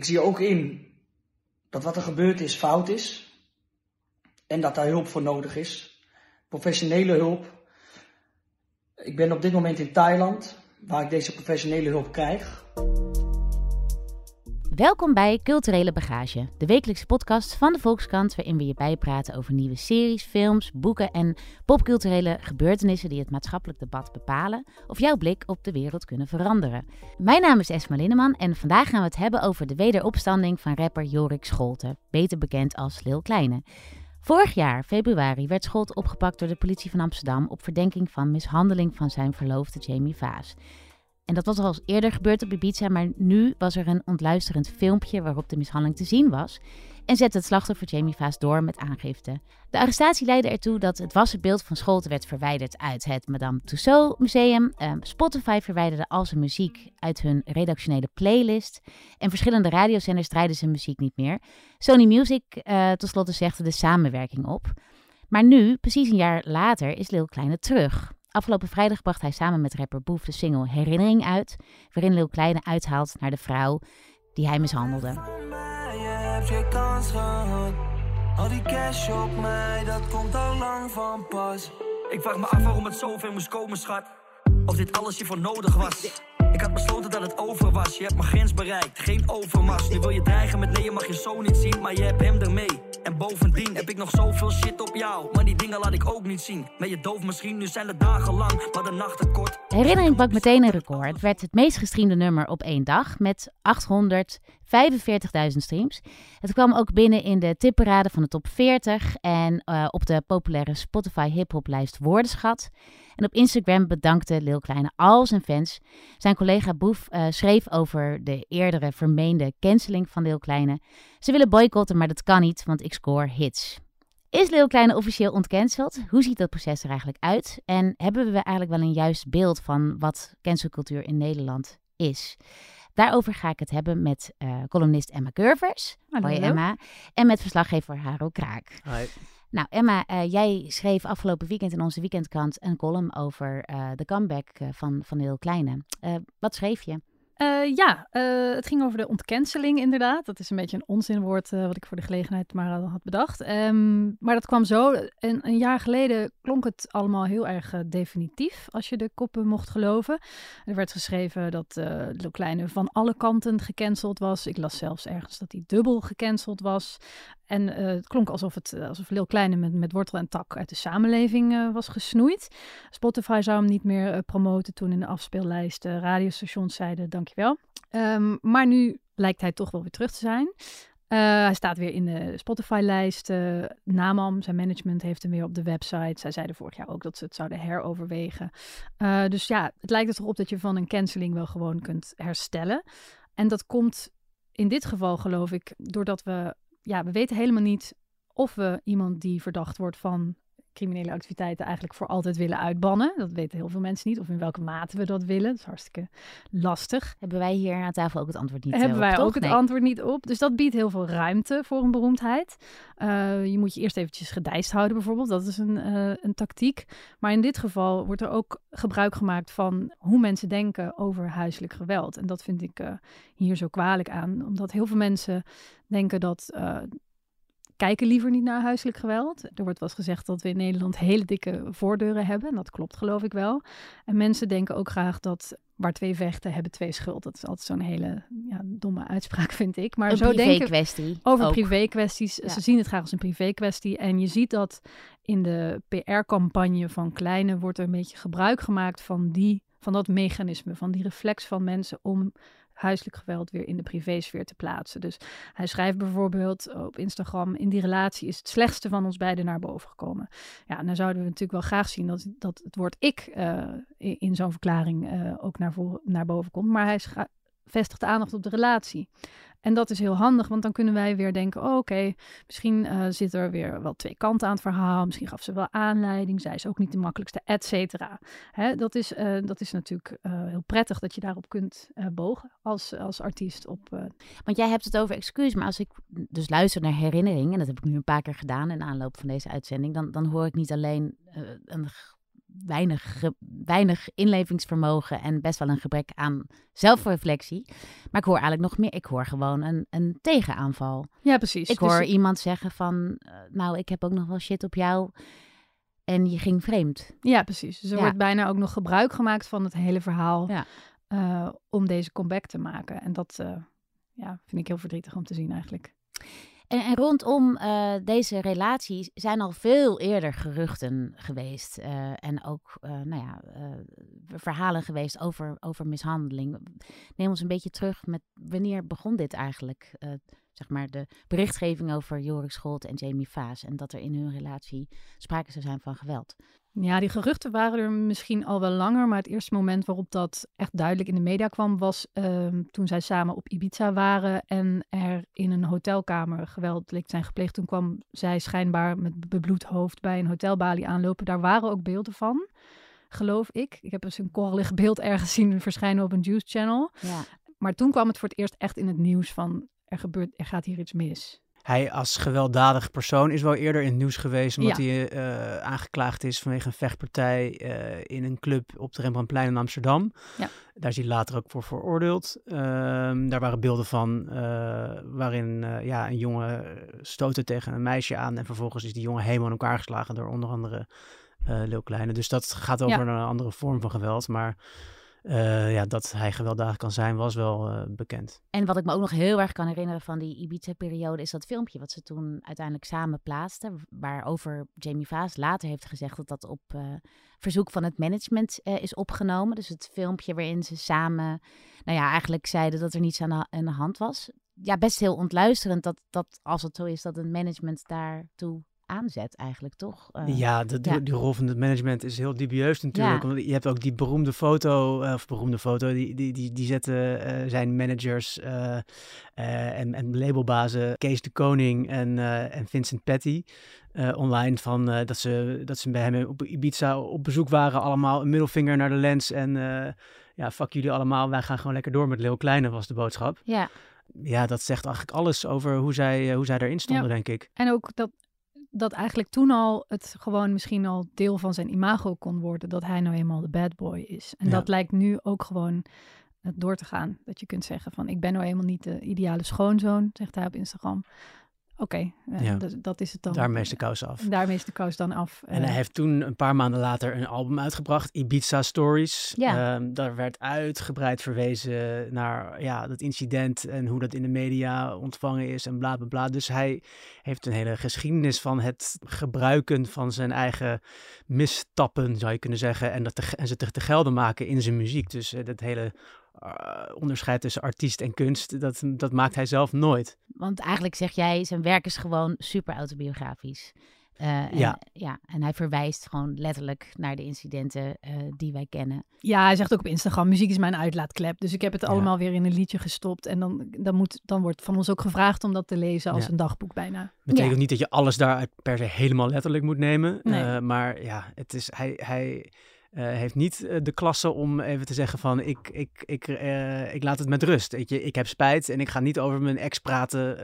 ik zie ook in dat wat er gebeurd is fout is. En dat daar hulp voor nodig is. Professionele hulp. Ik ben op dit moment in Thailand, waar ik deze professionele hulp krijg. Welkom bij Culturele Bagage, de wekelijkse podcast van de Volkskrant, waarin we je bijpraten over nieuwe series, films, boeken en popculturele gebeurtenissen die het maatschappelijk debat bepalen of jouw blik op de wereld kunnen veranderen. Mijn naam is Esma Linneman en vandaag gaan we het hebben over de wederopstanding van rapper Jorik Scholte, beter bekend als Lil Kleine. Vorig jaar, februari, werd Scholte opgepakt door de politie van Amsterdam op verdenking van mishandeling van zijn verloofde Jamie Vaas. En dat was al eerder gebeurd op Ibiza, maar nu was er een ontluisterend filmpje waarop de mishandeling te zien was. En zette het slachtoffer Jamie Vaas door met aangifte. De arrestatie leidde ertoe dat het wassen beeld van Scholte werd verwijderd uit het Madame Tussauds Museum. Uh, Spotify verwijderde al zijn muziek uit hun redactionele playlist. En verschillende radiozenders draaiden zijn muziek niet meer. Sony Music, uh, tot slot, zegde de samenwerking op. Maar nu, precies een jaar later, is Lil Kleine terug. Afgelopen vrijdag bracht hij samen met rapper Boef de single Herinnering uit, waarin Lil Kleine uithaalt naar de vrouw die hij mishandelde. Al die cash op mij, dat komt al lang van pas. Ik vraag me af waarom het zoveel moest komen, schat. Of dit alles hiervoor nodig was. Ik had besloten dat het over was. Je hebt mijn grens bereikt, geen overmas. Nu wil je dreigen met nee, je mag je zo niet zien, maar je hebt hem ermee. En bovendien heb ik nog zoveel shit op jou. Maar die dingen laat ik ook niet zien. Ben je doof misschien, nu zijn de dagen lang, maar de nachten kort. Herinnering bak meteen een record. Het werd het meest gestreamde nummer op één dag met 845.000 streams. Het kwam ook binnen in de tipparade van de top 40 en uh, op de populaire Spotify hip-hop lijst Woordenschat. En op Instagram bedankte Lil Kleine al zijn fans. Zijn collega Boef uh, schreef over de eerdere vermeende canceling van Lil Kleine. Ze willen boycotten, maar dat kan niet, want ik score hits. Is Lil Kleine officieel ontcanceld? Hoe ziet dat proces er eigenlijk uit? En hebben we eigenlijk wel een juist beeld van wat cancelcultuur in Nederland is? Daarover ga ik het hebben met uh, columnist Emma Curvers. Hoi Emma. En met verslaggever Haro Kraak. Hi. Nou, Emma, uh, jij schreef afgelopen weekend in onze weekendkrant een column over uh, de comeback uh, van, van Heel Kleine. wat schreef je? Ja, het ging over de ontcanceling inderdaad. Dat is een beetje een onzinwoord wat ik voor de gelegenheid maar had bedacht. Um, maar dat kwam zo. En een jaar geleden klonk het allemaal heel erg definitief, als je de koppen mocht geloven. Er werd geschreven dat de Kleine van alle kanten gecanceld was. Ik las zelfs ergens dat hij dubbel gecanceld was. En het klonk alsof, het, alsof Lil Kleine met, met wortel en tak uit de samenleving was gesnoeid. Spotify zou hem niet meer promoten toen in de afspeellijst radiostations zeiden dank dankjewel. Um, maar nu lijkt hij toch wel weer terug te zijn. Hij staat weer in de Spotify-lijst. Namam, zijn management, heeft hem weer op de website. Zij zeiden vorig jaar ook dat ze het zouden heroverwegen. Dus ja, het lijkt er toch op dat je van een canceling wel gewoon kunt herstellen. En dat komt in dit geval, geloof ik, doordat we... Ja, we weten helemaal niet of we iemand die verdacht wordt van criminele activiteiten eigenlijk voor altijd willen uitbannen. Dat weten heel veel mensen niet, of in welke mate we dat willen. Dat is hartstikke lastig. Hebben wij hier aan tafel ook het antwoord niet Hebben op, wij toch? ook het antwoord niet op. Dus dat biedt heel veel ruimte voor een beroemdheid. Uh, je moet je eerst eventjes gedijst houden bijvoorbeeld. Dat is een, uh, een tactiek. Maar in dit geval wordt er ook gebruik gemaakt van hoe mensen denken over huiselijk geweld. En dat vind ik uh, hier zo kwalijk aan. Omdat heel veel mensen denken dat kijken liever niet naar huiselijk geweld. Er wordt wel eens gezegd dat we in Nederland hele dikke voordeuren hebben. En dat klopt geloof ik wel. En mensen denken ook graag dat waar twee vechten hebben twee schuld. Dat is altijd zo'n hele ja, domme uitspraak, vind ik. Maar een zo denken kwestie. Over privé-kwesties. Ja. Ze zien het graag als een privé-kwestie. En je ziet dat in de PR-campagne van Kleine wordt er een beetje gebruik gemaakt van die van dat mechanisme, van die reflex van mensen om huiselijk geweld weer in de privésfeer te plaatsen. Dus hij schrijft bijvoorbeeld op Instagram: In die relatie is het slechtste van ons beiden naar boven gekomen. Ja, dan zouden we natuurlijk wel graag zien dat, dat het woord ik uh, in, zo'n verklaring uh, ook naar, naar boven komt. Maar hij vestigt de aandacht op de relatie. En dat is heel handig, want dan kunnen wij weer denken: oh, oké, misschien uh, zit er weer wel twee kanten aan het verhaal. Misschien gaf ze wel aanleiding. Zij is ook niet de makkelijkste, et cetera. Dat, is, uh, dat is natuurlijk uh, heel prettig dat je daarop kunt bogen als, als artiest. Op, Want jij hebt het over excuus, maar als ik dus luister naar herinnering, en dat heb ik nu een paar keer gedaan in aanloop van deze uitzending, dan, dan hoor ik niet alleen een weinig, weinig inlevingsvermogen en best wel een gebrek aan zelfreflectie. Maar ik hoor eigenlijk nog meer. Ik hoor gewoon een, een tegenaanval. Ja, precies. Ik Dus- hoor iemand zeggen van, eh, nou, ik heb ook nog wel shit op jou. En je ging vreemd. Ja, precies. Dus er Ja. wordt bijna ook nog gebruik gemaakt van het hele verhaal Ja. eh, om deze comeback te maken. En dat eh, ja, vind ik heel verdrietig om te zien eigenlijk. En, rondom eh, deze relatie zijn al veel eerder geruchten geweest. eh, en ook eh, nou ja, verhalen geweest over, over mishandeling. Neem ons een beetje terug met wanneer begon dit eigenlijk? Zeg maar de berichtgeving over Joris Scholt en Jamie Vaas. En dat er in hun relatie sprake zou zijn van geweld. Ja, die geruchten waren er misschien al wel langer, maar het eerste moment waarop dat echt duidelijk in de media kwam was ehm, toen zij samen op Ibiza waren en er in een hotelkamer geweld leek zijn gepleegd. Toen kwam zij schijnbaar met bebloed hoofd bij een hotelbalie aanlopen. Daar waren ook beelden van, geloof ik. Ik heb eens een korrelig beeld ergens zien verschijnen op een Juice Channel. Ja. Maar toen kwam het voor het eerst echt in het nieuws van er, gebeurt, er gaat hier iets mis. Hij als gewelddadig persoon is wel eerder in het nieuws geweest, omdat Ja. hij eh, aangeklaagd is vanwege een vechtpartij eh, in een club op de Rembrandtplein in Amsterdam. Ja. Daar is hij later ook voor veroordeeld. Ehm, daar waren beelden van eh, waarin ja, een jongen stootte tegen een meisje aan en vervolgens is die jongen helemaal in elkaar geslagen door onder andere Leeuw Kleine. Dus dat gaat over een andere vorm van geweld, maar eh, ja, dat hij gewelddadig kan zijn was wel eh, bekend. En wat ik me ook nog heel erg kan herinneren van die Ibiza-periode is dat filmpje wat ze toen uiteindelijk samen plaatsten. Waarover Jamie Vaas later heeft gezegd dat dat op eh, verzoek van het management is opgenomen. Dus het filmpje waarin ze samen, nou ja, eigenlijk zeiden dat er niets aan de, hand was. Ja, best heel ontluisterend dat, dat als het zo is dat een management daartoe aanzet eigenlijk, toch? Eh, Ja, de, die, ja. die rol van het management is heel dubieus natuurlijk. Ja. Want je hebt ook die beroemde foto, eh, of beroemde foto, die, die, die, die zetten eh, zijn managers en, en labelbazen Kees de Koning en, en Vincent Petty online van dat, ze, dat ze bij hem op Ibiza op bezoek waren. Allemaal een middelvinger naar de lens en ja, fuck jullie allemaal, wij gaan gewoon lekker door met Leo Kleine was de boodschap. ja. Ja, dat zegt eigenlijk alles over hoe zij, hoe zij daarin stonden, denk ik. En ook dat, dat eigenlijk toen al het gewoon misschien al deel van zijn imago kon worden. Dat hij nou eenmaal de bad boy is. En Ja. dat lijkt nu ook gewoon eh, door te gaan. Dat je kunt zeggen van ik ben nou eenmaal niet de ideale schoonzoon, zegt hij op Instagram. Oké, eh, Ja. dat, dat is het dan. Daarmee is de kous af. Daarmee is de kous dan af. En Eh, hij heeft toen een paar maanden later een album uitgebracht, Ibiza Stories. Ja. Ehm, daar werd uitgebreid verwezen naar ja, dat incident en hoe dat in de media ontvangen is en bla bla bla. Dus hij heeft een hele geschiedenis van het gebruiken van zijn eigen misstappen, zou je kunnen zeggen. En, dat te, en ze te, te gelden maken in zijn muziek. Dus eh, dat hele eh, onderscheid tussen artiest en kunst, dat, dat maakt hij zelf nooit. Want eigenlijk zeg jij, zijn werk is gewoon super autobiografisch. Eh, en, Ja. ja. En hij verwijst gewoon letterlijk naar de incidenten eh, die wij kennen. Ja, hij zegt ook op Instagram, muziek is mijn uitlaatklep. Dus ik heb het Ja. allemaal weer in een liedje gestopt. En dan, dan, moet, dan wordt van ons ook gevraagd om dat te lezen als Ja. een dagboek bijna. Betekent Ja. niet dat je alles daaruit per se helemaal letterlijk moet nemen. Nee. Eh, maar ja, het is, hij, hij eh, heeft niet eh, de klasse om even te zeggen van ik, ik, ik, eh, ik laat het met rust. Je, ik heb spijt en ik ga niet over mijn ex praten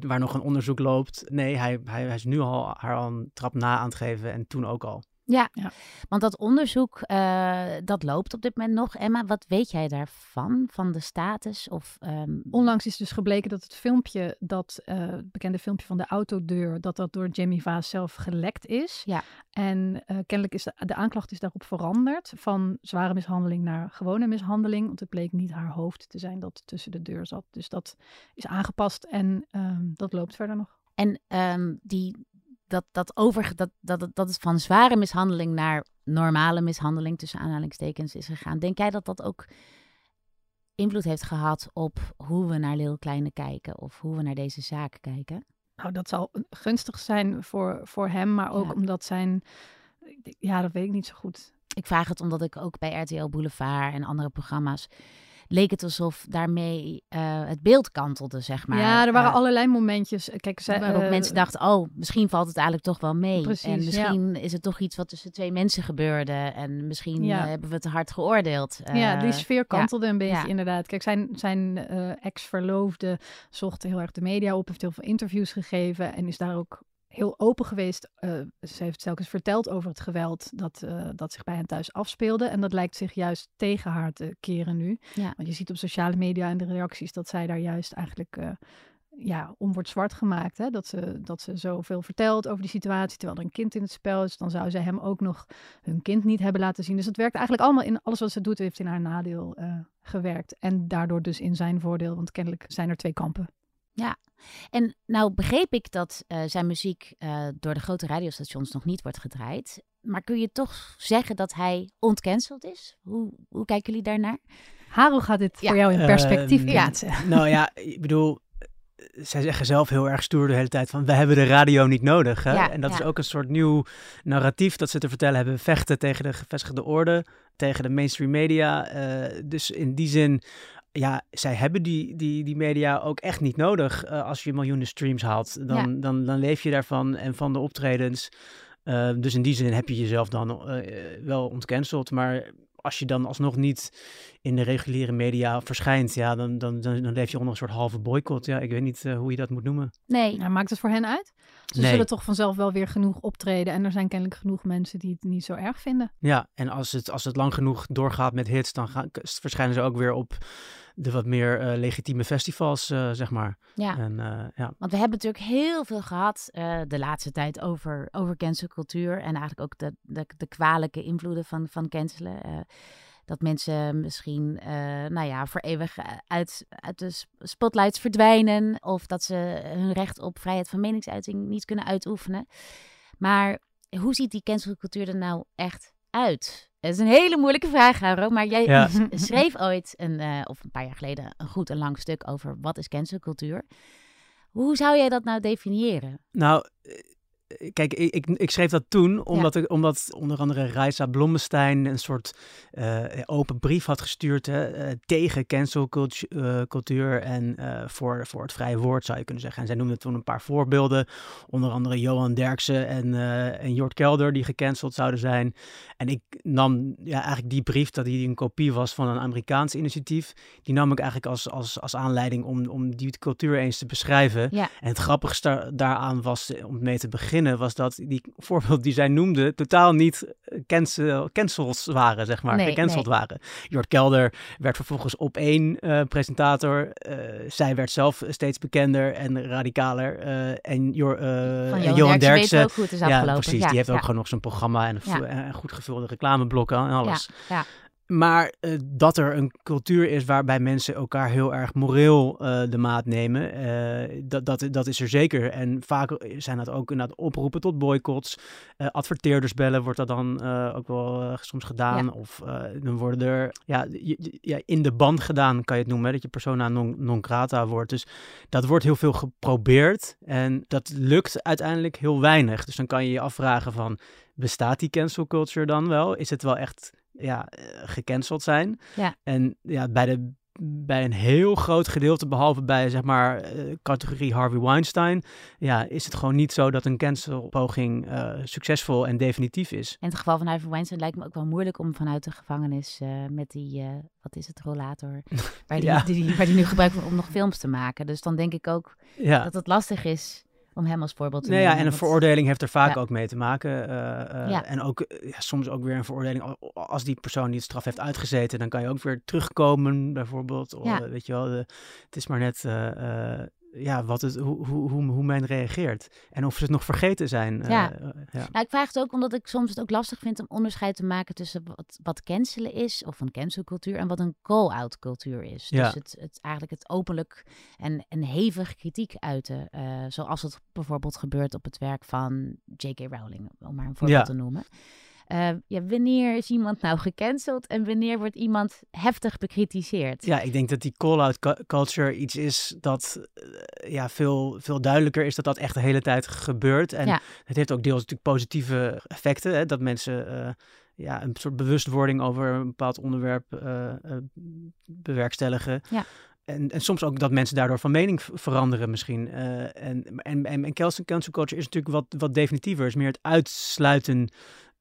waar nog een onderzoek loopt. Nee, hij, hij, hij is nu al haar al een trap na aan het geven en toen ook al. Ja, Ja. want dat onderzoek, eh, dat loopt op dit moment nog. Emma, wat weet jij daarvan? Van de status? Of, ehm, Onlangs is dus gebleken dat het filmpje, dat eh, het bekende filmpje van de autodeur, dat dat door Jamie Vaas zelf gelekt is. Ja. En eh, kennelijk is de, de aanklacht is daarop veranderd van zware mishandeling naar gewone mishandeling. Want het bleek niet haar hoofd te zijn dat tussen de deur zat. Dus dat is aangepast en ehm, dat loopt verder nog. En ehm, die, dat, dat, over, dat, dat, dat, het van zware mishandeling naar normale mishandeling, tussen aanhalingstekens, is gegaan. Denk jij dat dat ook invloed heeft gehad op hoe we naar Lil Kleine kijken? Of hoe we naar deze zaak kijken? Nou, dat zal gunstig zijn voor, voor hem, maar ook Ja. omdat zijn... Ja, dat weet ik niet zo goed. Ik vraag het omdat ik ook bij RTL Boulevard en andere programma's leek het alsof daarmee eh, het beeld kantelde, zeg maar. ja, er waren Eh, allerlei momentjes. Kijk, zij, Waarop eh, mensen dachten, oh, misschien valt het eigenlijk toch wel mee. Precies, en ja. misschien is het toch iets wat tussen twee mensen gebeurde. En misschien Ja. hebben we te hard geoordeeld. ja, die sfeer kantelde een beetje inderdaad. Kijk, zijn, zijn ex-verloofde zocht heel erg de media op, heeft heel veel interviews gegeven en is daar ook heel open geweest. Uh, ze heeft telkens verteld over het geweld dat, uh, dat zich bij hen thuis afspeelde. En dat lijkt zich juist tegen haar te keren nu. Ja. Want je ziet op sociale media en de reacties dat zij daar juist eigenlijk uh, ja, om wordt zwart gemaakt. Hè? Dat, ze, dat ze zoveel vertelt over die situatie, terwijl er een kind in het spel is. Dan zou zij hem ook nog hun kind niet hebben laten zien. Dus het werkt eigenlijk allemaal in alles wat ze doet, heeft in haar nadeel gewerkt. En daardoor dus in zijn voordeel, want kennelijk zijn er twee kampen. Ja, en nou begreep ik dat uh, zijn muziek uh, door de grote radiostations nog niet wordt gedraaid. Maar kun je toch zeggen dat hij ontcanceld is? Hoe, hoe kijken jullie daarnaar? Haro gaat dit ja. voor jou in perspectief uh. Ja. Nou ja, ik bedoel, zij zeggen zelf heel erg stoer de hele tijd van we hebben de radio niet nodig. Hè? Ja, en dat ja. is ook een soort nieuw narratief dat ze te vertellen hebben. Vechten tegen de gevestigde orde, tegen de mainstream media. Uh, dus in die zin ja, zij hebben die, die, die media ook echt niet nodig. Uh, als je miljoenen streams haalt, dan, Ja. dan, dan leef je daarvan en van de optredens. Uh, dus in die zin heb je jezelf dan uh, wel ontcanceld. Maar als je dan alsnog niet in de reguliere media verschijnt, ja, dan, dan, dan, dan leef je onder een soort halve boycott. Ja, ik weet niet hoe je dat moet noemen. Nee. Ja, maakt het voor hen uit? Ze Nee. zullen toch vanzelf wel weer genoeg optreden. En er zijn kennelijk genoeg mensen die het niet zo erg vinden. Ja, en als het, als het lang genoeg doorgaat met hits, dan gaan, verschijnen ze ook weer op de wat meer uh, legitieme festivals, uh, zeg maar. Ja. En, uh, ja. Want we hebben natuurlijk heel veel gehad de laatste tijd over, over cancelcultuur. En eigenlijk ook de, de, de kwalijke invloeden van, van cancelen. Dat mensen misschien, nou ja, voor eeuwig uit, uit de spotlights verdwijnen. Of dat ze hun recht op vrijheid van meningsuiting niet kunnen uitoefenen. Maar hoe ziet die cancelcultuur er nou echt uit? Het is een hele moeilijke vraag, Haro. Maar jij Ja. schreef ooit, een, uh, of een paar jaar geleden, een goed en lang stuk over wat is cancelcultuur. Hoe zou jij dat nou definiëren? Nou, kijk, ik, ik, ik, schreef dat toen omdat, ja. ik, omdat onder andere Reisa Blommestein een soort uh, open brief had gestuurd hè, uh, tegen cancelcultuur en voor, voor het vrije woord, zou je kunnen zeggen. En zij noemde toen een paar voorbeelden, onder andere Johan Derksen en, en Jort Kelder, die gecanceld zouden zijn. En ik nam ja, eigenlijk die brief, dat die een kopie was van een Amerikaans initiatief, die nam ik eigenlijk als, als, als aanleiding om, om die cultuur eens te beschrijven. Ja. En het grappigste daaraan was, om mee te beginnen, was dat die voorbeeld die zij noemde totaal niet cancel, cancels waren, zeg maar, Nee, gecanceld nee. waren. Jort Kelder werd vervolgens op één uh, presentator. Uh, zij werd zelf steeds bekender en radicaler. Uh, en, Jor, Johan, Johan Derksen weet ook hoe het is ja, afgelopen. precies. Ja, die heeft ook gewoon nog zo'n programma en, Ja. en goed gevulde reclameblokken en alles. Ja, ja. Maar uh, dat er een cultuur is waarbij mensen elkaar heel erg moreel uh, de maat nemen, uh, dat, dat, dat is er zeker. En vaak zijn dat ook inderdaad oproepen tot boycotts. adverteerders bellen wordt dat dan ook wel soms gedaan. Ja. Of dan worden er ja, ja, in de band gedaan, kan je het noemen. Hè, dat je persona non, non grata wordt. Dus dat wordt heel veel geprobeerd. En dat lukt uiteindelijk heel weinig. Dus dan kan je je afvragen van, bestaat die cancel culture dan wel? Is het wel echt ja, gecanceld zijn. Ja. En ja, bij, de, bij een heel groot gedeelte, behalve bij zeg maar uh, categorie Harvey Weinstein, ja, is het gewoon niet zo dat een cancelpoging uh, succesvol en definitief is. In het geval van Harvey Weinstein lijkt me ook wel moeilijk om vanuit de gevangenis uh, met die, wat is het, rollator, waar die, Ja. die, die, waar die nu gebruikt wordt om nog films te maken. Dus dan denk ik ook Ja. dat het lastig is om hem als voorbeeld te Nee, nemen. ja, en een want- veroordeling heeft er vaak Ja. ook mee te maken. uh, uh, Ja. En ook uh, ja, soms ook weer een veroordeling. Als die persoon die het straf heeft uitgezeten, dan kan je ook weer terugkomen, bijvoorbeeld. Of, Ja. weet je wel, de, het is maar net ja, wat het, hoe, hoe, hoe, hoe men reageert. En of ze het nog vergeten zijn. Ja. uh, ja. Nou, ik vraag het ook omdat ik soms het ook lastig vind om onderscheid te maken tussen wat, wat cancelen is, of een cancelcultuur, en wat een call-out cultuur is. Ja. Dus het, het eigenlijk het openlijk en, en hevig kritiek uiten. eh, zoals het bijvoorbeeld gebeurt op het werk van J.K. Rowling, om maar een voorbeeld Ja. te noemen. Eh, ja, wanneer is iemand nou gecanceld en wanneer wordt iemand heftig bekritiseerd? Ja, ik denk dat die call-out cu- culture iets is dat eh, ja, veel, veel duidelijker is dat dat echt de hele tijd gebeurt. En Ja. het heeft ook deels natuurlijk positieve effecten. Hè, dat mensen eh, ja, een soort bewustwording over een bepaald onderwerp eh, bewerkstelligen. Ja. En, en soms ook dat mensen daardoor van mening veranderen misschien. En, en, en, en cancel culture is natuurlijk wat, wat definitiever. is meer het uitsluiten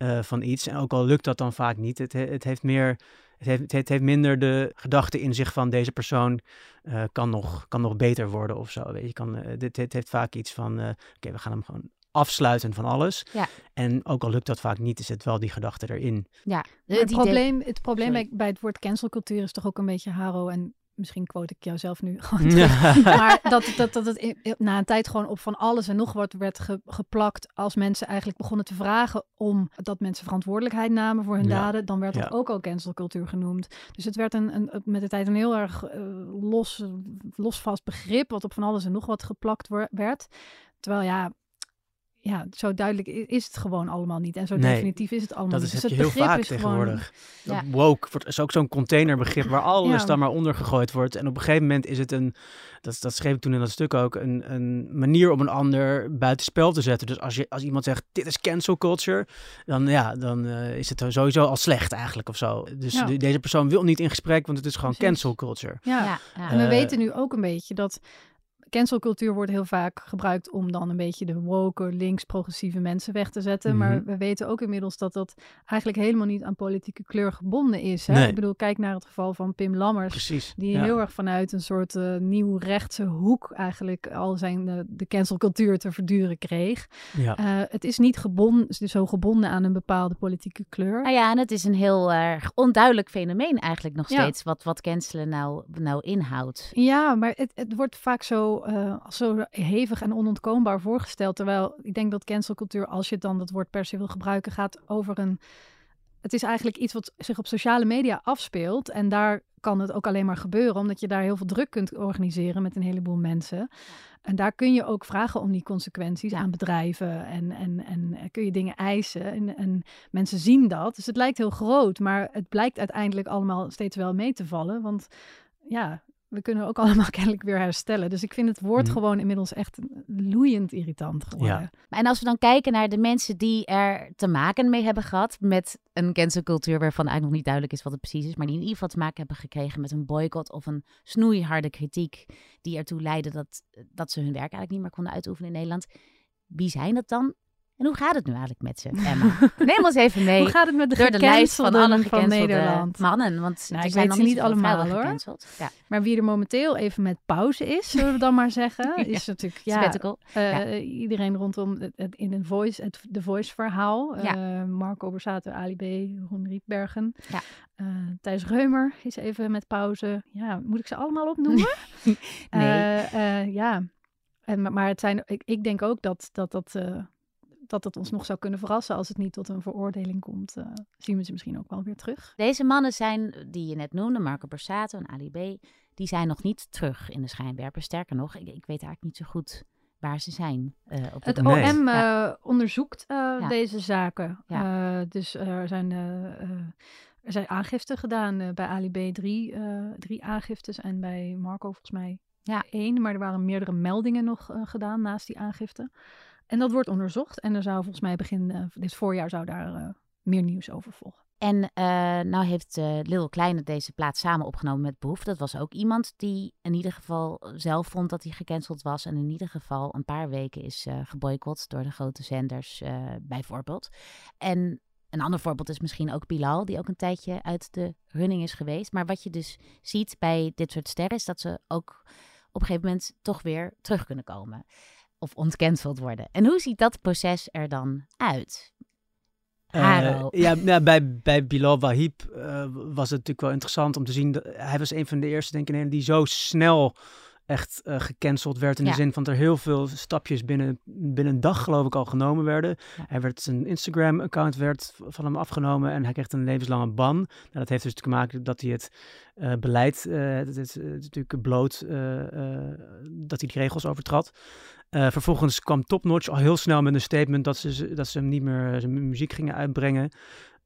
eh, van iets. En ook al lukt dat dan vaak niet. Het, he- het heeft meer... Het heeft, het heeft, het minder de gedachte in zich van deze persoon eh, kan, nog, kan nog beter worden of zo. Weet je, kan, eh, dit, dit heeft vaak iets van, eh, oké, we gaan hem gewoon afsluiten van alles. Ja. En ook al lukt dat vaak niet, is het wel die gedachte erin. Ja, Het, het probleem, het probleem bij, bij het woord cancelcultuur is toch ook een beetje haro. En misschien quote ik jou zelf nu gewoon terug. Maar dat, dat, dat het na een tijd gewoon op van alles en nog wat werd ge- geplakt. Als mensen eigenlijk begonnen te vragen om dat mensen verantwoordelijkheid namen voor hun Ja. daden, dan werd dat Ja. ook al cancelcultuur genoemd. Dus het werd een, een, met de tijd een heel erg eh, los, losvast begrip, wat op van alles en nog wat geplakt werd. Terwijl ja. Ja, zo duidelijk is het gewoon allemaal niet. En zo Nee, definitief is het allemaal Dat is, heb Dus je het heel begrip vaak is gewoon- tegenwoordig. Ja. Dat Woke wordt, is ook zo'n containerbegrip waar alles Ja. dan maar onder gegooid wordt. En op een gegeven moment is het een, dat, dat schreef ik toen in dat stuk ook, een, een manier om een ander buitenspel te zetten. Dus als, je, als iemand zegt, dit is cancel culture, dan, ja, dan eh, is het sowieso al slecht eigenlijk of zo. Dus Ja. de- deze persoon wil niet in gesprek, want het is gewoon Precies. cancel culture. Ja, ja, ja. En we Eh, weten nu ook een beetje dat cancelcultuur wordt heel vaak gebruikt om dan een beetje de woke, links-progressieve mensen weg te zetten. Maar Mhm. we weten ook inmiddels dat dat eigenlijk helemaal niet aan politieke kleur gebonden is. Hè? Nee. Ik bedoel, kijk naar het geval van Pim Lammers. Precies. Die ja. heel erg vanuit een soort eh, nieuw rechtse hoek eigenlijk al zijn eh, de cancelcultuur te verduren kreeg. Ja. Eh, het is niet gebonden, zo gebonden aan een bepaalde politieke kleur. Nou ja, en het is een heel erg onduidelijk fenomeen eigenlijk nog Ja. steeds, wat, wat cancelen nou, nou inhoudt. Ja, maar het, het wordt vaak zo, eh, als zo hevig en onontkoombaar voorgesteld. Terwijl ik denk dat cancelcultuur, als je dan dat woord per se wil gebruiken, gaat over een. Het is eigenlijk iets wat zich op sociale media afspeelt. En daar kan het ook alleen maar gebeuren, omdat je daar heel veel druk kunt organiseren met een heleboel mensen. En daar kun je ook vragen om die consequenties aan bedrijven en, en, en kun je dingen eisen. En, en mensen zien dat. Dus het lijkt heel groot, maar het blijkt uiteindelijk allemaal steeds wel mee te vallen. Want ja, we kunnen ook allemaal kennelijk weer herstellen. Dus ik vind het woord Mhm. gewoon inmiddels echt loeiend irritant geworden. Ja. En als we dan kijken naar de mensen die er te maken mee hebben gehad met een cancelcultuur waarvan eigenlijk nog niet duidelijk is wat het precies is, maar die in ieder geval te maken hebben gekregen met een boycott of een snoeiharde kritiek die ertoe leidde dat, dat ze hun werk eigenlijk niet meer konden uitoefenen in Nederland. Wie zijn dat dan? En hoe gaat het nu eigenlijk met ze, Emma? Neem ons even mee Hoe gaat het met de door de lijst van alle van Nederland? mannen. Want Nou, ik zijn weet nog ze niet allemaal, hoor. Ja, Maar wie er momenteel even met pauze is, zullen we dan maar zeggen, is natuurlijk ja, eh, Ja. iedereen rondom het, het- in een voice, het The Voice verhaal. Eh, Marco Borsato, Ali B, Ron Rietbergen. Ja. Eh, Thijs Reumer is even met pauze. Ja, moet ik ze allemaal opnoemen? Nee. Ja, en, maar- het zijn, ik, ik denk ook dat dat, dat, dat het ons nog zou kunnen verrassen als het niet tot een veroordeling komt. eh, zien we ze misschien ook wel weer terug. Deze mannen zijn, die je net noemde, Marco Borsato en Ali B., die zijn nog niet terug in de schijnwerper. Sterker nog, ik, ik weet eigenlijk niet zo goed waar ze zijn. eh, op Het. OM eh, Ja. onderzoekt eh, deze zaken. Ja. Eh, dus er zijn, er zijn aangiften gedaan eh, bij Ali B. Drie, eh, drie aangiftes en bij Marco volgens mij Ja. één. Maar er waren meerdere meldingen nog gedaan naast die aangifte. En dat wordt onderzocht. En er zou volgens mij begin eh, dit voorjaar zou daar eh, meer nieuws over volgen. En eh, nou heeft eh Lil Kleine deze plaat samen opgenomen met Behoef. Dat was ook iemand die in ieder geval zelf vond dat hij gecanceld was. En in ieder geval een paar weken is eh geboycott door de grote zenders bijvoorbeeld. En een ander voorbeeld is misschien ook Bilal, die ook een tijdje uit de running is geweest. Maar wat je dus ziet bij dit soort sterren is dat ze ook op een gegeven moment toch weer terug kunnen komen. Of ontcanceld worden. En hoe ziet dat proces er dan uit? Eh, ja, nou, bij, bij Bilal Wahib eh, was het natuurlijk wel interessant om te zien. Dat, hij was een van de eerste, denk ik, in Nederland die zo snel echt eh, gecanceld werd. In Ja. de zin van dat er heel veel stapjes binnen, binnen een dag, geloof ik, al genomen werden. Ja. Hij werd, zijn Instagram-account werd van hem afgenomen en hij kreeg een levenslange ban. Nou, dat heeft dus te maken dat hij het eh, beleid, eh, het, het, het, natuurlijk bloot, dat hij die regels overtrad. Vervolgens kwam Topnotch al heel snel met een statement dat ze, dat ze hem niet meer zijn muziek gingen uitbrengen.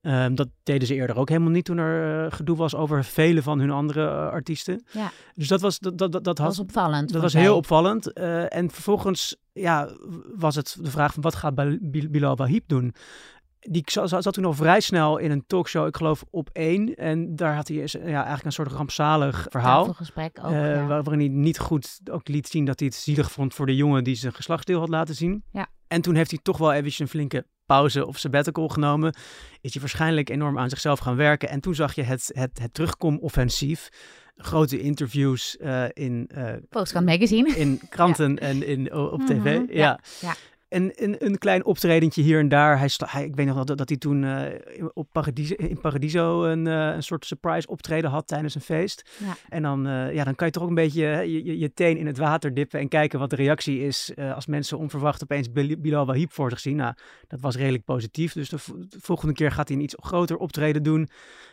Ehm, dat deden ze eerder ook helemaal niet toen er eh, gedoe was over vele van hun andere eh, artiesten. Ja. Dus dat was, dat, dat, dat, Dat had, was opvallend. dat was heel opvallend. Eh, en vervolgens ja, was het de vraag van wat gaat Bil- Bil- Bilal Wahib doen? Die zat, toen al vrij snel in een talkshow, ik geloof op één. En daar had hij ja, eigenlijk een soort rampzalig verhaal. Tafelgesprek ook. Ja. waar- Waarin hij niet goed ook liet zien dat hij het zielig vond voor de jongen die zijn geslachtsdeel had laten zien. Ja. En toen heeft hij toch wel eventjes een flinke pauze of sabbatical genomen. Is hij waarschijnlijk enorm aan zichzelf gaan werken. En toen zag je het, het, het terugkom-offensief. Grote interviews eh, in, eh, Volkskrant Magazine. in kranten en in, op tv. Mhm, ja. ja. En een, een klein optredentje hier en daar. Hij, hij ik weet nog dat, dat hij toen uh, op Paradiso, in Paradiso een, uh, een soort surprise optreden had tijdens een feest. Ja. En dan, uh, ja, dan kan je toch ook een beetje je, je, je, teen in het water dippen en kijken wat de reactie is als mensen onverwacht opeens Bilal Wahib voor zich zien. Nou, dat was redelijk positief. Dus de, de, volgende keer gaat hij een iets groter optreden doen.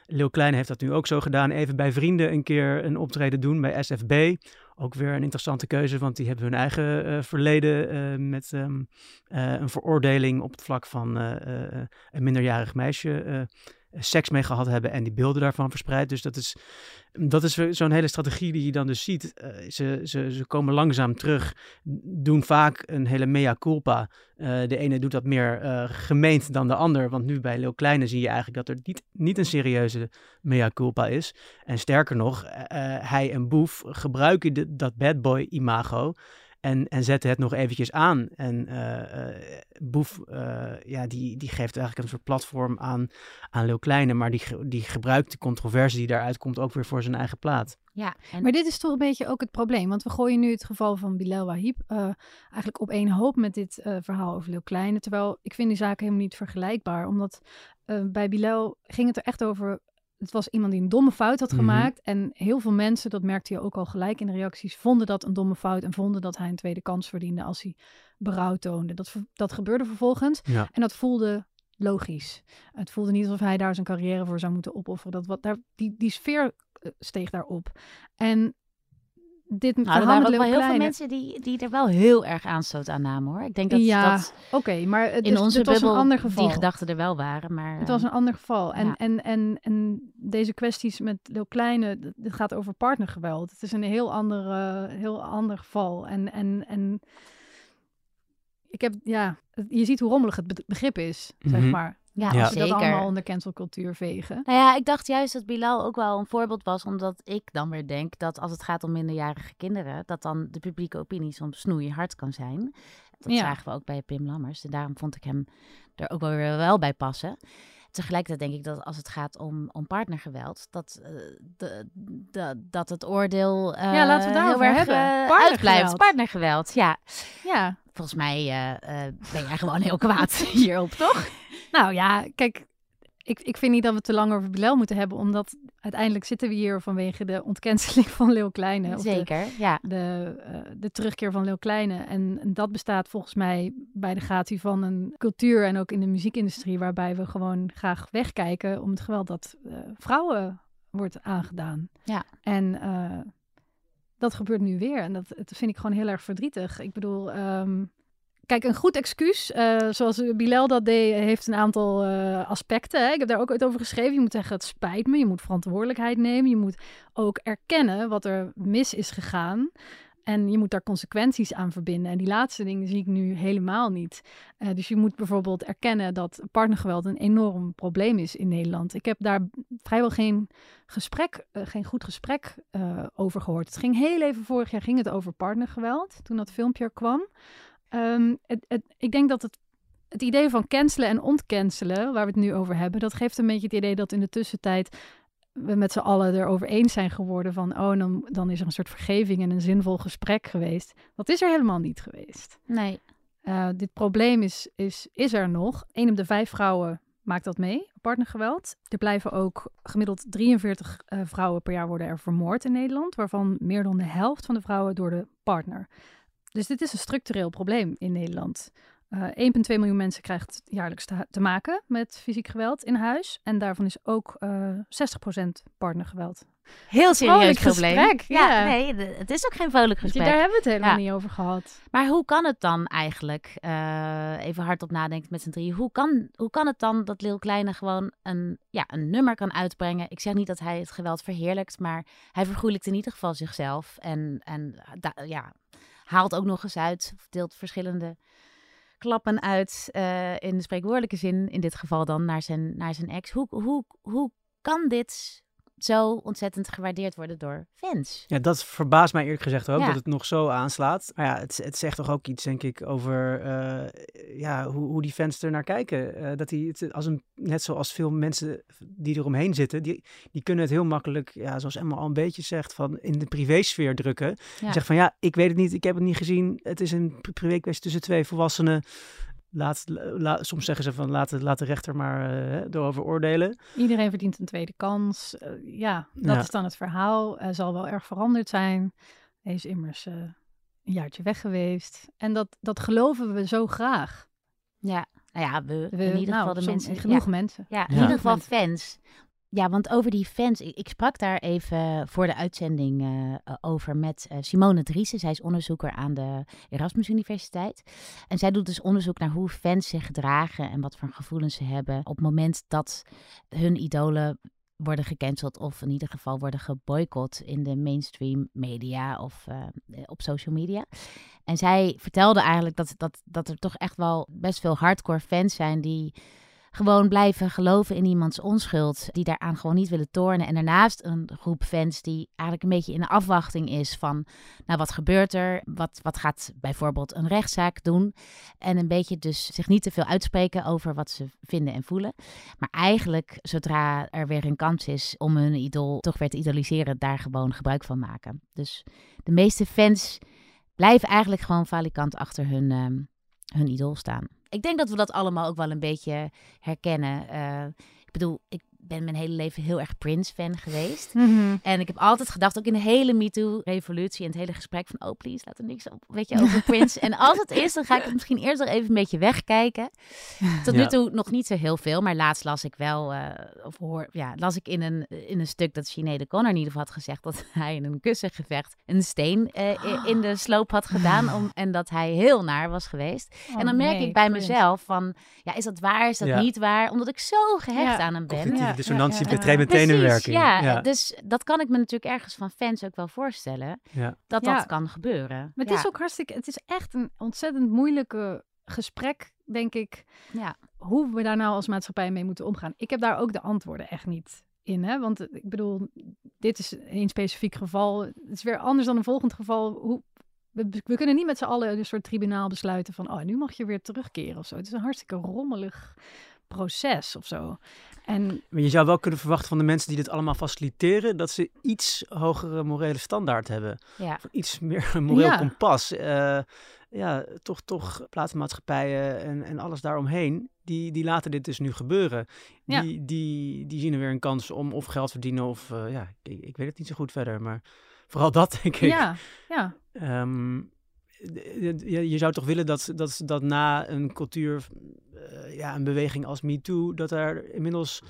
Leeuw Klein heeft dat nu ook zo gedaan. Even bij vrienden een keer een optreden doen bij SFB ook weer een interessante keuze, want die hebben hun eigen uh, verleden uh, met um, uh, een veroordeling op het vlak van een minderjarig meisje seks mee gehad hebben en die beelden daarvan verspreid. Dus dat is, dat is zo'n hele strategie die je dan dus ziet. Uh, ze, ze, ze komen langzaam terug, doen vaak een hele mea culpa. Uh, de ene doet dat meer uh, gemeend dan de ander. Want nu bij Leo Kleine zie je eigenlijk dat er niet, niet een serieuze mea culpa is. En sterker nog, hij en Boef gebruiken de, dat bad boy imago en, en zette het nog eventjes aan. En uh, Boef, uh, ja, die, die geeft eigenlijk een soort platform aan, aan Leeuw Kleine. Maar die, die gebruikt de controverse die daaruit komt ook weer voor zijn eigen plaat. Ja, en... maar dit is toch een beetje ook het probleem. Want we gooien nu het geval van Bilal Wahib eigenlijk op één hoop met dit verhaal over Leeuw Kleine. Terwijl ik vind die zaken helemaal niet vergelijkbaar. Omdat bij Bilal ging het er echt over het was iemand die een domme fout had mhm. gemaakt. En heel veel mensen, dat merkte je ook al gelijk in de reacties, vonden dat een domme fout en vonden dat hij een tweede kans verdiende als hij berouw toonde. Dat, dat gebeurde vervolgens. En dat voelde logisch. Het voelde niet alsof hij daar zijn carrière voor zou moeten opofferen. Dat wat daar, die, die sfeer eh, steeg daarop. En dit nou, er waren ook wel heel veel mensen die, die er wel heel erg aanstoot aan namen hoor. Ik denk dat, ja, dat oké, maar het, in onze het was een ander geval. die gedachten er wel waren. Maar, het was een ander geval. En, en, en, en deze kwesties met Lil Kleine, het gaat over partnergeweld. Het is een heel ander, heel ander geval. En, en, en ik heb, ja, je ziet hoe rommelig het begrip is, zeg mhm. maar. Ja, ja. zeker. dat allemaal onder cancelcultuur vegen. Nou ja, ik dacht juist dat Bilal ook wel een voorbeeld was, omdat ik dan weer denk dat als het gaat om minderjarige kinderen, dat dan de publieke opinie soms snoeihard kan zijn. Dat zagen we ook bij Pim Lammers. En daarom vond ik hem er ook wel weer wel bij passen. Tegelijkertijd denk ik dat als het gaat om, om partnergeweld, dat, uh, de, de, dat het oordeel uh, ja, laten we heel erg hebben. Uh, partnergeweld. Partnergeweld, ja. ja. Volgens mij ben jij gewoon heel kwaad hierop, toch? Nou ja, kijk, ik, ik vind niet dat we te lang over Bilal moeten hebben, omdat uiteindelijk zitten we hier vanwege de ontkenseling van Leeuw Kleine. Zeker, de, ja. De, uh, de terugkeer van Leeuw Kleine. En, en, dat bestaat volgens mij bij de gratie van een cultuur en ook in de muziekindustrie, waarbij we gewoon graag wegkijken om het geweld dat uh, vrouwen wordt aangedaan. Ja. En uh, dat gebeurt nu weer. En dat, dat vind ik gewoon heel erg verdrietig. Ik bedoel, um, Kijk, een goed excuus, uh, zoals Bilal dat deed, heeft een aantal uh, aspecten. Hè. Ik heb daar ook ooit over geschreven. Je moet zeggen, het spijt me. Je moet verantwoordelijkheid nemen. Je moet ook erkennen wat er mis is gegaan. En je moet daar consequenties aan verbinden. En die laatste dingen zie ik nu helemaal niet. Uh, dus je moet bijvoorbeeld erkennen dat partnergeweld een enorm probleem is in Nederland. Ik heb daar vrijwel geen gesprek, geen goed gesprek over gehoord. Het ging heel even vorig jaar ging het over partnergeweld, toen dat filmpje er kwam. Um, het, het, ik denk dat het, het idee van cancelen en ontcancelen, waar we het nu over hebben, dat geeft een beetje het idee dat in de tussentijd we met z'n allen erover eens zijn geworden van, oh, dan, dan is er een soort vergeving en een zinvol gesprek geweest. Dat is er helemaal niet geweest. Nee. Uh, dit probleem is, is, is er nog. Een op de vijf vrouwen maakt dat mee, partnergeweld. Er blijven ook gemiddeld 43 uh, eh, vrouwen per jaar worden er vermoord in Nederland, waarvan meer dan de helft van de vrouwen door de partner. Dus dit is een structureel probleem in Nederland. Uh, eh, 1,2 miljoen mensen krijgt jaarlijks te, te, maken met fysiek geweld in huis. En daarvan is ook uh, eh, 60% partnergeweld. Heel serieus probleem. Gesprek, ja, ja, nee, het is ook geen vrolijk gesprek. daar hebben we het helemaal niet over gehad. Maar hoe kan het dan eigenlijk, uh, even hardop nadenken met z'n drieën, hoe kan, hoe kan het dan dat Lil Kleine gewoon een, ja, een nummer kan uitbrengen? Ik zeg niet dat hij het geweld verheerlijkt, maar hij vergoelijkt in ieder geval zichzelf. En, en ja, haalt ook nog eens uit, deelt verschillende klappen uit uh, in de spreekwoordelijke zin, in dit geval dan naar zijn, naar zijn ex. Hoe, hoe, hoe kan dit zo ontzettend gewaardeerd worden door fans. Ja, dat verbaast mij eerlijk gezegd ook, Ja. dat het nog zo aanslaat. Maar ja, het, het zegt toch ook iets, denk ik, over eh, ja, hoe, hoe die fans er naar kijken. Eh, dat die, het, als een, net zoals veel mensen die eromheen zitten, die, die kunnen het heel makkelijk, ja, zoals Emma al een beetje zegt, van in de privésfeer drukken. Ja. En Zeg van ja, ik weet het niet, ik heb het niet gezien. Het is een pri- privé kwestie tussen twee volwassenen. Laat, la- soms zeggen ze van laat, de- laat de rechter maar eh, erover oordelen. Iedereen verdient een tweede kans. Eh, ja, dat Ja. is dan het verhaal. Hij zal wel erg veranderd zijn. Hij is immers eh, een jaartje weg geweest. En dat, dat geloven we zo graag. Ja, nou ja, we, We, in ieder nou, geval de som- mensen. Genoeg ja. mensen. Ja, in Ja. ieder geval fans. Ja, want over die fans, ik, sprak daar even voor de uitzending eh, over met eh, Simone Driessen. Zij is onderzoeker aan de Erasmus Universiteit. En zij doet dus onderzoek naar hoe fans zich gedragen en wat voor gevoelens ze hebben op het moment dat hun idolen worden gecanceld of in ieder geval worden geboycott in de mainstream media of eh, op social media. En zij vertelde eigenlijk dat, dat, dat er toch echt wel best veel hardcore fans zijn die gewoon blijven geloven in iemands onschuld. Die daaraan gewoon niet willen tornen. En daarnaast een groep fans die eigenlijk een beetje in de afwachting is van... Nou, wat gebeurt er? Wat, wat gaat bijvoorbeeld een rechtszaak doen? En een beetje dus zich niet te veel uitspreken over wat ze vinden en voelen. Maar eigenlijk, zodra er weer een kans is om hun idool toch weer te idoliseren... daar gewoon gebruik van maken. Dus de meeste fans blijven eigenlijk gewoon falikant achter hun, ehm, hun idool staan. Ik denk dat we dat allemaal ook wel een beetje herkennen. Eh, ik bedoel, ik ben mijn hele leven heel erg Prince-fan geweest. En ik heb altijd gedacht, ook in de hele MeToo-revolutie en het hele gesprek van... oh, please, laat er niks op, weet je, over Prince. en als het is, dan ga ik het misschien eerst nog even een beetje wegkijken. Tot nu Ja. toe nog niet zo heel veel, maar laatst las ik wel... eh, of hoor, ja, las ik in een, in een stuk dat Sinead Connor in ieder geval had gezegd... dat hij in een kussengevecht een steen eh, in de sloop had gedaan... Om, en dat hij heel naar was geweest. en dan merk ik bij mezelf van, ja, is dat waar, is dat Ja. niet waar? Omdat ik zo gehecht Ja. aan hem ben. Ja, dissonantie ja, ja, betreedt ja. meteen in werking. Ja, ja. dus dat kan ik me natuurlijk ergens van fans ook wel voorstellen. Ja. Dat Ja. dat kan gebeuren. Maar het ja. is ook hartstikke... Het is echt een ontzettend moeilijke gesprek, denk ik. Ja. Hoe we daar nou als maatschappij mee moeten omgaan. Ik heb daar ook de antwoorden echt niet in. Hè? Want ik bedoel, dit is een specifiek geval. Het is weer anders dan een volgend geval. Hoe, we, we kunnen niet met z'n allen een soort tribunaal besluiten van... oh, nu mag je weer terugkeren of zo. Het is een hartstikke rommelig proces of zo. En Maar je zou wel kunnen verwachten van de mensen die dit allemaal faciliteren, dat ze iets hogere morele standaard hebben. Ja. Of iets meer moreel Ja. kompas. Eh, ja, toch, toch platenmaatschappijen en, en alles daaromheen, die, die laten dit dus nu gebeuren. Ja. Die, die, die zien er weer een kans om of geld verdienen of, eh, ja, ik, ik weet het niet zo goed verder. Maar vooral dat, denk ik. ja, ja. Ehm, je, je- zou toch willen dat, dat, dat na een cultuur, eh, ja, een beweging als MeToo, dat er inmiddels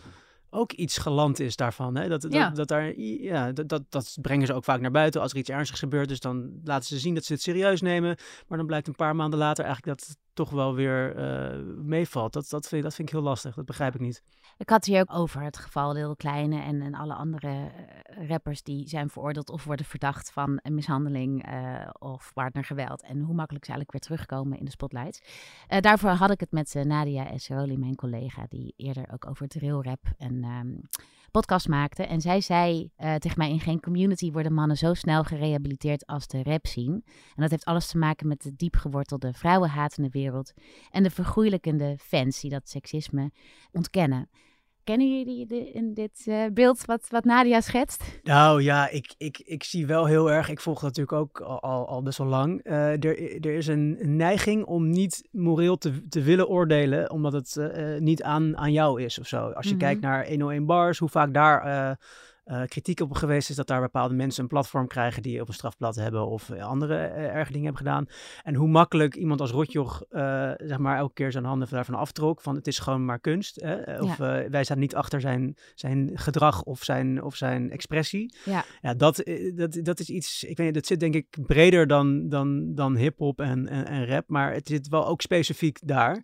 ook iets geland is daarvan. Hè? Dat, dat, Ja. dat, daar, ja, dat, dat, dat brengen ze ook vaak naar buiten. Als er iets ernstigs gebeurt, dus dan laten ze zien dat ze het serieus nemen. Maar dan blijkt een paar maanden later eigenlijk dat toch wel weer eh, meevalt. Dat, dat, vind, dat vind ik heel lastig. Dat begrijp ik niet. Ik had het hier ook over het geval Lil Kleine en, en alle andere eh, rappers die zijn veroordeeld of worden verdacht van een mishandeling eh, of partnergeweld. En hoe makkelijk ze eigenlijk weer terugkomen in de spotlights. Daarvoor had ik het met Nadia Esroli, mijn collega, die eerder ook over drillrap en ehm, podcast maakte. En zij zei eh, tegen mij, in geen community worden mannen zo snel gerehabiliteerd als de rap zien. En dat heeft alles te maken met de diep gewortelde vrouwenhatende wereld en de vergoeilijkende fans die dat seksisme ontkennen. Kennen jullie de, in dit eh, beeld wat, wat Nadia schetst? Nou ja, ik, ik, ik zie wel heel erg, ik volg dat natuurlijk ook al, al, al best wel lang. Eh, er, er is een neiging om niet moreel te, te willen oordelen, omdat het eh, niet aan, aan jou is of zo. Als je Mhm. kijkt naar 101 Bars, hoe vaak daar eh, kritiek op geweest is dat daar bepaalde mensen een platform krijgen die op een strafblad hebben of eh, andere eh, erge dingen hebben gedaan. En hoe makkelijk iemand als Rotjoch, zeg maar, elke keer zijn handen daarvan aftrok. Van het is gewoon maar kunst. Hè? Of wij staan niet achter zijn, zijn gedrag of zijn, of zijn expressie. Ja. Ja, dat, dat, dat is iets, ik weet niet, dat zit denk ik breder dan, dan, dan hip-hop en, en, en rap, maar het zit wel ook specifiek daar.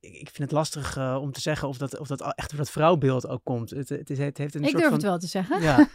Ik, vind het lastig uh, om te zeggen of dat, of dat echt door dat vrouwbeeld ook komt. Het, het, is, het heeft een ik soort durf van... het wel te zeggen. Ja.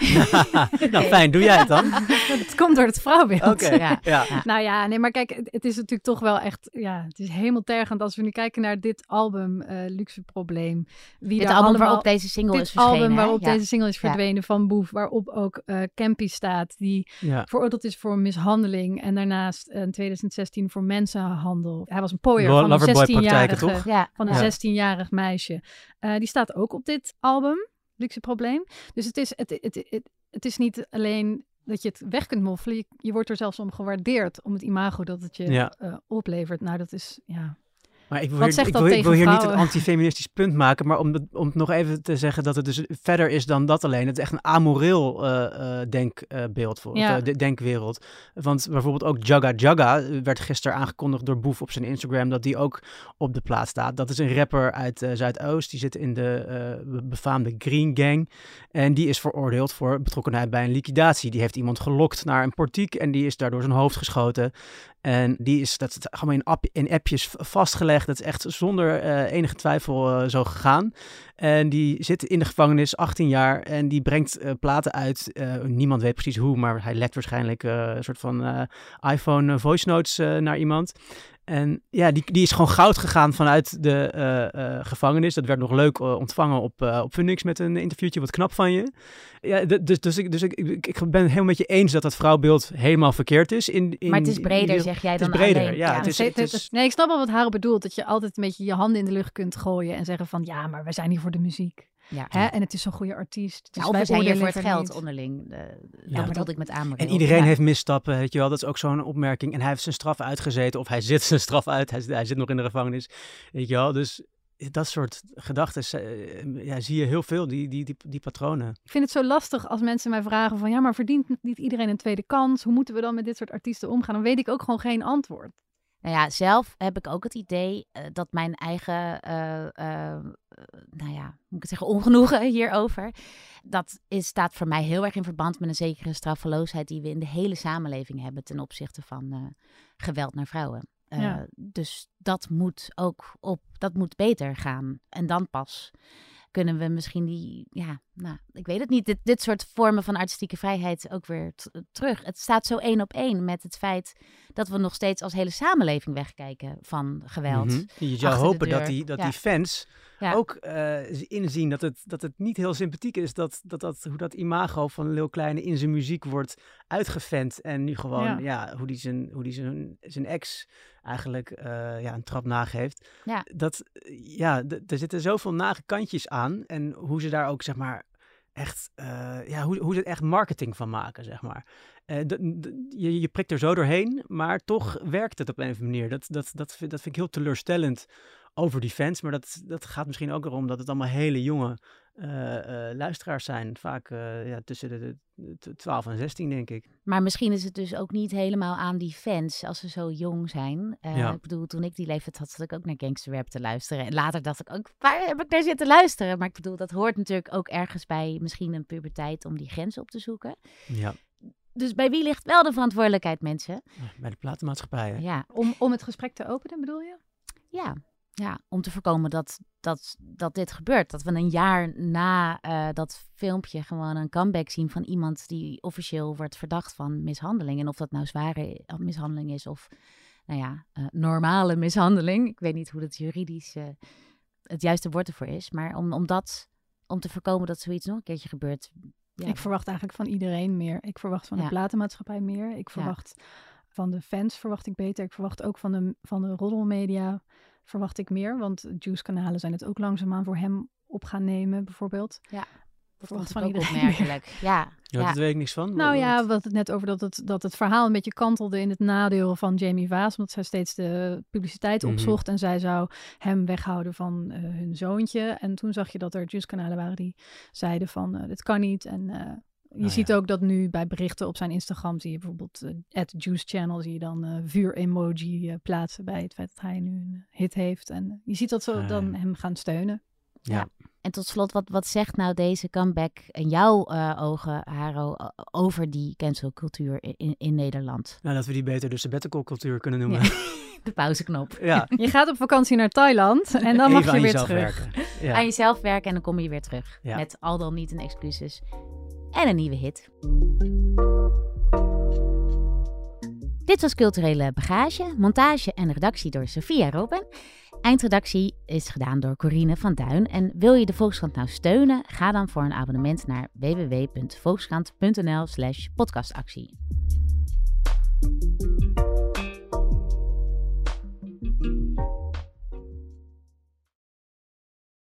nou, fijn. Doe jij het dan? het komt door het vrouwbeeld. Oké. Ja. Ja. Nou ja, nee, maar kijk, het, het is natuurlijk toch wel echt, ja, het is hemeltergend als we nu kijken naar dit album, eh, Luxe Probleem. Wie Dit daar album allemaal- waarop deze single dit is verschenen. album waarop Ja. deze single is Ja. verdwenen van Boef, waarop ook eh Campy staat, die ja. veroordeeld is voor mishandeling en daarnaast eh, in 2016 voor mensenhandel. Hij was een pooier Lo- van een loverboy-praktijken, 16-jarige toch? Ja, van een ja. 16-jarig meisje. Eh, die staat ook op dit album, Luxe Probleem. Dus het is, het, het, het, het is niet alleen dat je het weg kunt moffelen. Je, je wordt er zelfs om gewaardeerd om het imago dat het je Ja. eh, oplevert. Nou, dat is, ja... Maar ik wil hier, ik wil, ik wil tegen hier niet een antifeministisch punt maken, maar om, om nog even te zeggen dat het dus verder is dan dat alleen. Het is echt een amoreel eh, eh, denkbeeld voor Ja. eh, de denkwereld. Want bijvoorbeeld ook Jaga Jaga werd gisteren aangekondigd door Boef op zijn Instagram dat die ook op de plaats staat. Dat is een rapper uit eh, Zuidoost. Die zit in de be- befaamde Green Gang. En die is veroordeeld voor betrokkenheid bij een liquidatie. Die heeft iemand gelokt naar een portiek en die is daardoor zijn hoofd geschoten. En die is, dat is allemaal in, app, in appjes vastgelegd. Dat is echt zonder eh, enige twijfel eh, zo gegaan. En die zit in de gevangenis, 18 jaar. En die brengt eh, platen uit. Niemand weet precies hoe, maar hij lekt waarschijnlijk een soort van iPhone voice notes naar iemand. En ja, die, die is gewoon goud gegaan vanuit de eh, eh, gevangenis. Dat werd nog leuk eh, ontvangen op, eh op Funix met een interviewtje. Wat knap van je. Ja, dus, dus, ik, dus ik, ik, ik ben het helemaal met je eens dat dat vrouwbeeld helemaal verkeerd is. In, in, Maar het is breder, zeg jij het is dan breder, alleen. ja, het is- Nee, het is- nee, ik snap wel wat Haro bedoelt. Dat je altijd een beetje je handen in de lucht kunt gooien en zeggen van... Ja, maar wij zijn hier voor de muziek. Ja. Hè? En het is zo'n goede artiest. Dus Ja, of wij we zijn hier voor het geld niet. onderling. De, Ja, dat bedoelde ik met aanmerking. En iedereen Ja. heeft misstappen, weet je wel. Dat is ook zo'n opmerking. En hij heeft zijn straf uitgezeten. Of hij zit zijn straf uit. Hij, hij zit nog in de gevangenis. Weet je wel. Dus dat soort gedachten eh, ja, zie je heel veel, die, die, die, die patronen. Ik vind het zo lastig als mensen mij vragen van... Ja, maar verdient niet iedereen een tweede kans? Hoe moeten we dan met dit soort artiesten omgaan? Dan weet ik ook gewoon geen antwoord. Nou ja, zelf heb ik ook het idee eh, dat mijn eigen, eh, eh, eh, nou ja, moet ik het zeggen, ongenoegen hierover. Dat is, staat voor mij heel erg in verband met een zekere straffeloosheid die we in de hele samenleving hebben ten opzichte van geweld naar vrouwen. Ja. Dus dat moet ook op, dat moet beter gaan. En dan pas kunnen we misschien die, ja, nou, ik weet het niet, dit, dit soort vormen van artistieke vrijheid ook weer terug. Het staat zo één op één met het feit dat we nog steeds als hele samenleving wegkijken van geweld. Mhm. Je zou hopen dat, die, dat Ja. die fans Ja. ook eh, inzien dat het, dat het niet heel sympathiek is. Dat, dat, dat, hoe dat imago van Lil Kleine in zijn muziek wordt uitgevent. En nu gewoon, Ja. ja, hoe die zijn, hoe die zijn, zijn ex eigenlijk eh, ja, een trap nageeft. Ja. Dat, ja, er zitten zoveel nage kantjes aan. En hoe ze daar ook, zeg maar, echt, eh, ja, hoe, hoe ze er echt marketing van maken, zeg maar. Je, je prikt er zo doorheen, maar toch werkt het op een of andere manier. Dat, dat, dat, vind, dat vind ik heel teleurstellend over die fans. Maar dat, dat gaat misschien ook erom dat het allemaal hele jonge eh, eh, luisteraars zijn. Vaak eh, ja, tussen de, de, de 12 en 16, denk ik. Maar misschien is het dus ook niet helemaal aan die fans als ze zo jong zijn. Eh, Ja. Ik bedoel, toen ik die leeftijd had, zat ik ook naar gangsterrap te luisteren. En later dacht ik ook, waar heb ik naar zitten luisteren? Maar ik bedoel, dat hoort natuurlijk ook ergens bij misschien een puberteit om die grens op te zoeken. Ja, Dus bij wie ligt wel de verantwoordelijkheid, mensen? bij de platenmaatschappijen. Ja, Om, om het gesprek te openen, bedoel je? ja. Ja, om te voorkomen dat, dat, dat dit gebeurt. Dat we een jaar na eh, dat filmpje gewoon een comeback zien van iemand die officieel wordt verdacht van mishandeling. En of dat nou zware mishandeling is of, nou ja, eh, normale mishandeling. Ik weet niet hoe dat juridisch eh, het juiste woord ervoor is. Maar om, om dat, om te voorkomen dat zoiets nog een keertje gebeurt. Ja, Ik verwacht eigenlijk van iedereen meer. Ik verwacht van de Ja. platenmaatschappij meer. Ik verwacht van de fans verwacht ik beter. Ik verwacht ook van de, van de roddelmedia verwacht ik meer. Want Juice-kanalen zijn het ook langzaamaan voor hem op gaan nemen, bijvoorbeeld. dat verwacht vond van ook meer. opmerkelijk. Ja, Ja, ja. dat weet ik niks van. Nou ja, wat- we hadden het net over dat het, dat het verhaal een beetje kantelde in het nadeel van Jamie Vaas. Omdat zij steeds de publiciteit Mhm. opzocht. En zij zou hem weghouden van eh, hun zoontje. En toen zag je dat er Juice-kanalen waren die zeiden van eh, dit kan niet. En eh, je Ah, ziet ja. ook dat nu bij berichten op zijn Instagram zie je bijvoorbeeld eh at Juice Channel zie je dan eh vuur-emoji eh, plaatsen bij het feit dat hij nu een hit heeft. En je ziet dat ze Ah, dan ja. hem gaan steunen. ja. En tot slot, wat, wat zegt nou deze comeback in jouw uh, ogen, Haro, over die cancelcultuur in, in Nederland? Nou, dat we die beter de sabbatical-cultuur kunnen noemen. Ja. De pauzeknop. Ja. Je gaat op vakantie naar Thailand en dan mag Even je weer terug. werken. Aan jezelf werken en dan kom je weer terug. Ja. Met al dan niet een excuses en een nieuwe hit. Dit was Culturele Bagage, montage en redactie door Sophia Robin. Eindredactie is gedaan door Corine van Duin. En wil je de Volkskrant nou steunen? Ga dan voor een abonnement naar www.volkskrant.nl slash podcastactie.